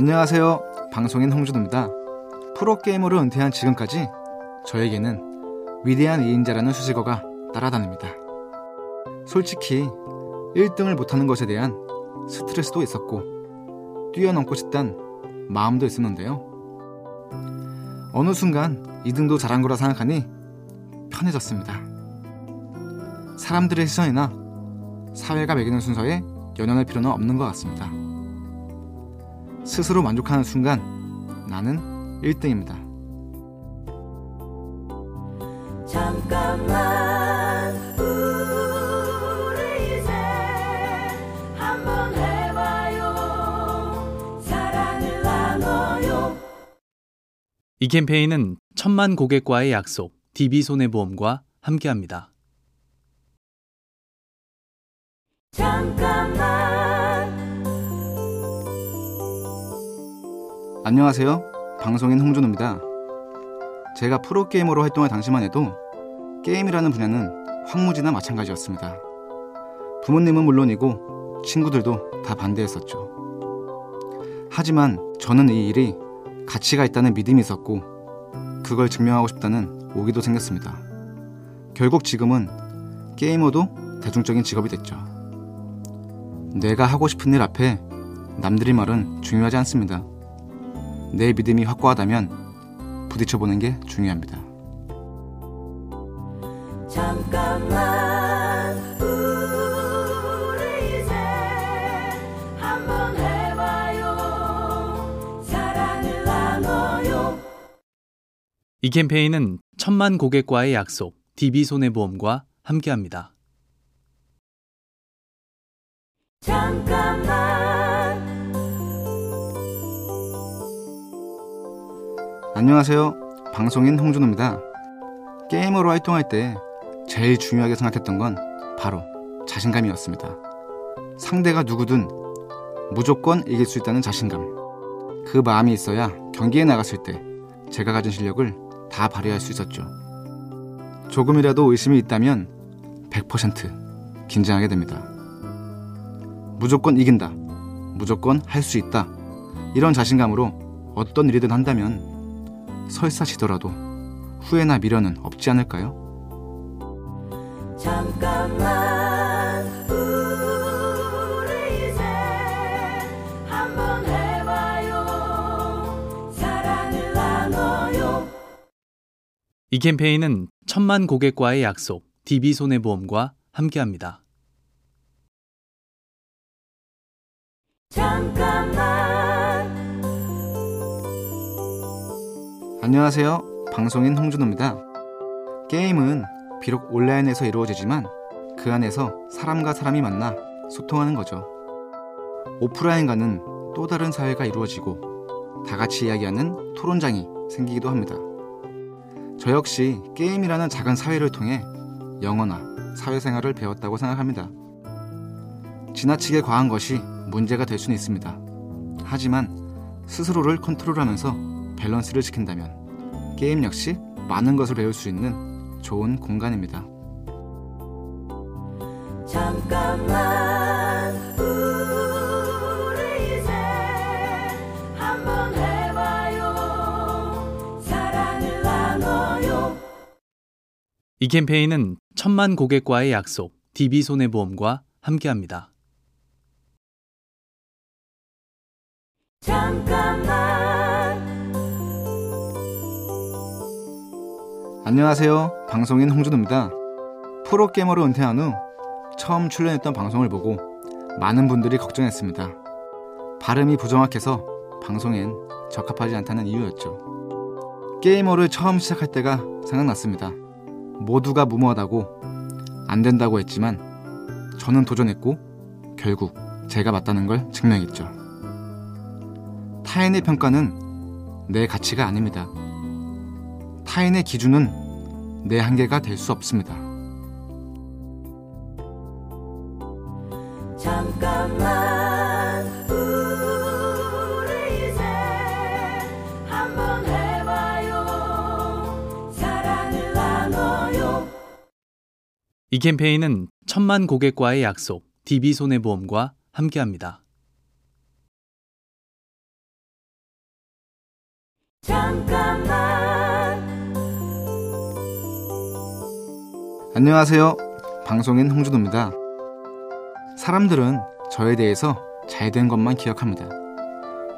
안녕하세요. 방송인 홍준호입니다. 프로게이머로 은퇴한 지금까지 저에게는 위대한 2인자라는 수식어가 따라다닙니다. 솔직히 1등을 못하는 것에 대한 스트레스도 있었고 뛰어넘고 싶단 마음도 있었는데요. 어느 순간 2등도 잘한 거라 생각하니 편해졌습니다. 사람들의 시선이나 사회가 매기는 순서에 연연할 필요는 없는 것 같습니다. 스스로 만족하는 순간 나는 1등입니다. 잠깐만 우리 이제 한번 해봐요 사랑을 나눠요 이 캠페인은 천만 고객과의 약속 DB손해보험과 함께합니다. 잠깐만 안녕하세요. 방송인 홍준호입니다. 제가 프로게이머로 활동할 당시만 해도 게임이라는 분야는 황무지나 마찬가지였습니다. 부모님은 물론이고 친구들도 다 반대했었죠. 하지만 저는 이 일이 가치가 있다는 믿음이 있었고 그걸 증명하고 싶다는 오기도 생겼습니다. 결국 지금은 게이머도 대중적인 직업이 됐죠. 내가 하고 싶은 일 앞에 남들이 말은 중요하지 않습니다. 내 믿음이 확고하다면 부딪혀보는 게 중요합니다. 잠깐만 우리 이제 한번 해봐요 사랑을 나눠요 이 캠페인은 천만 고객과의 약속 DB손해보험과 함께합니다. 잠깐만 안녕하세요. 방송인 홍준호입니다. 게이머로 활동할 때 제일 중요하게 생각했던 건 바로 자신감이었습니다. 상대가 누구든 무조건 이길 수 있다는 자신감. 그 마음이 있어야 경기에 나갔을 때 제가 가진 실력을 다 발휘할 수 있었죠. 조금이라도 의심이 있다면 100% 긴장하게 됩니다. 무조건 이긴다. 무조건 할 수 있다. 이런 자신감으로 어떤 일이든 한다면 설사시더라도 후회나 미련은 없지 않을까요? 잠깐만 우리 이제 한번 해봐요 사랑을 나눠요 이 캠페인은 천만 고객과의 약속 DB손해보험과 함께합니다. 잠깐 안녕하세요. 방송인 홍준호입니다. 게임은 비록 온라인에서 이루어지지만 그 안에서 사람과 사람이 만나 소통하는 거죠. 오프라인과는 또 다른 사회가 이루어지고 다 같이 이야기하는 토론장이 생기기도 합니다. 저 역시 게임이라는 작은 사회를 통해 영어나 사회생활을 배웠다고 생각합니다. 지나치게 과한 것이 문제가 될 수는 있습니다. 하지만 스스로를 컨트롤하면서 밸런스를 지킨다면 게임 역시 많은 것을 배울 수 있는 좋은 공간입니다. 잠깐만 우리 이제 한번 해봐요 사랑을 나눠요 이 캠페인은 천만 고객과의 약속 DB손해보험과 함께합니다. 잠깐만 안녕하세요. 방송인 홍준호입니다. 프로게이머로 은퇴한 후 처음 출연했던 방송을 보고 많은 분들이 걱정했습니다. 발음이 부정확해서 방송엔 적합하지 않다는 이유였죠. 게이머를 처음 시작할 때가 생각났습니다. 모두가 무모하다고 안 된다고 했지만 저는 도전했고 결국 제가 맞다는 걸 증명했죠. 타인의 평가는 내 가치가 아닙니다. 타인의 기준은 내 한계가 될 수 없습니다. 잠깐만 우리 이제 한번 해봐요 사랑을 나눠요 이 캠페인은 천만 고객과의 약속 DB손해보험과 함께합니다. 잠깐 안녕하세요. 방송인 홍준호입니다. 사람들은 저에 대해서 잘 된 것만 기억합니다.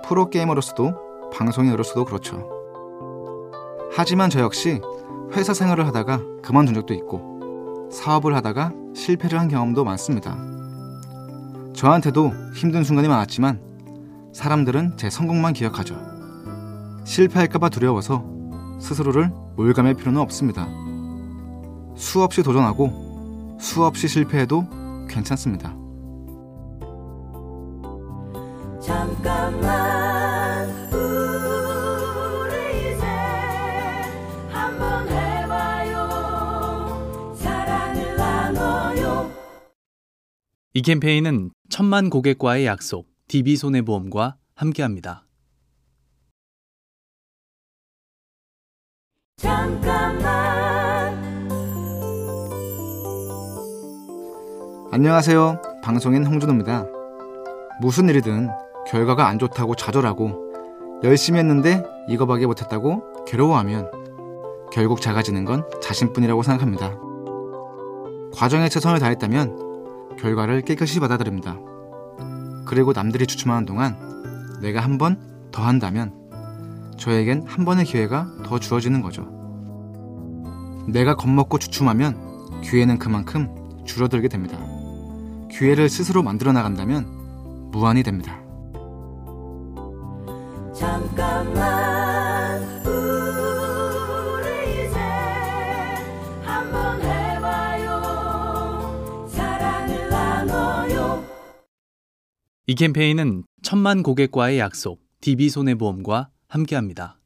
프로게이머로서도 방송인으로서도 그렇죠. 하지만 저 역시 회사 생활을 하다가 그만둔 적도 있고 사업을 하다가 실패를 한 경험도 많습니다. 저한테도 힘든 순간이 많았지만 사람들은 제 성공만 기억하죠. 실패할까봐 두려워서 스스로를 몰감할 필요는 없습니다. 수없이 도전하고 수없이 실패해도 괜찮습니다. 잠깐만 우리 이제 한번 해봐요 사랑을 나눠요 이 캠페인은 천만 고객과의 약속, DB손해보험과 함께합니다. 안녕하세요. 방송인 홍준호입니다. 무슨 일이든 결과가 안 좋다고 좌절하고 열심히 했는데 이거밖에 못했다고 괴로워하면 결국 작아지는 건 자신뿐이라고 생각합니다. 과정에 최선을 다했다면 결과를 깨끗이 받아들입니다. 그리고 남들이 주춤하는 동안 내가 한 번 더 한다면 저에겐 한 번의 기회가 더 주어지는 거죠. 내가 겁먹고 주춤하면 기회는 그만큼 줄어들게 됩니다. 기회를 스스로 만들어 나간다면 무한이 됩니다. 잠깐만 우리 이제 한번 해봐요 사랑을 나눠요 이 캠페인은 천만 고객과의 약속, DB손해보험과 함께합니다.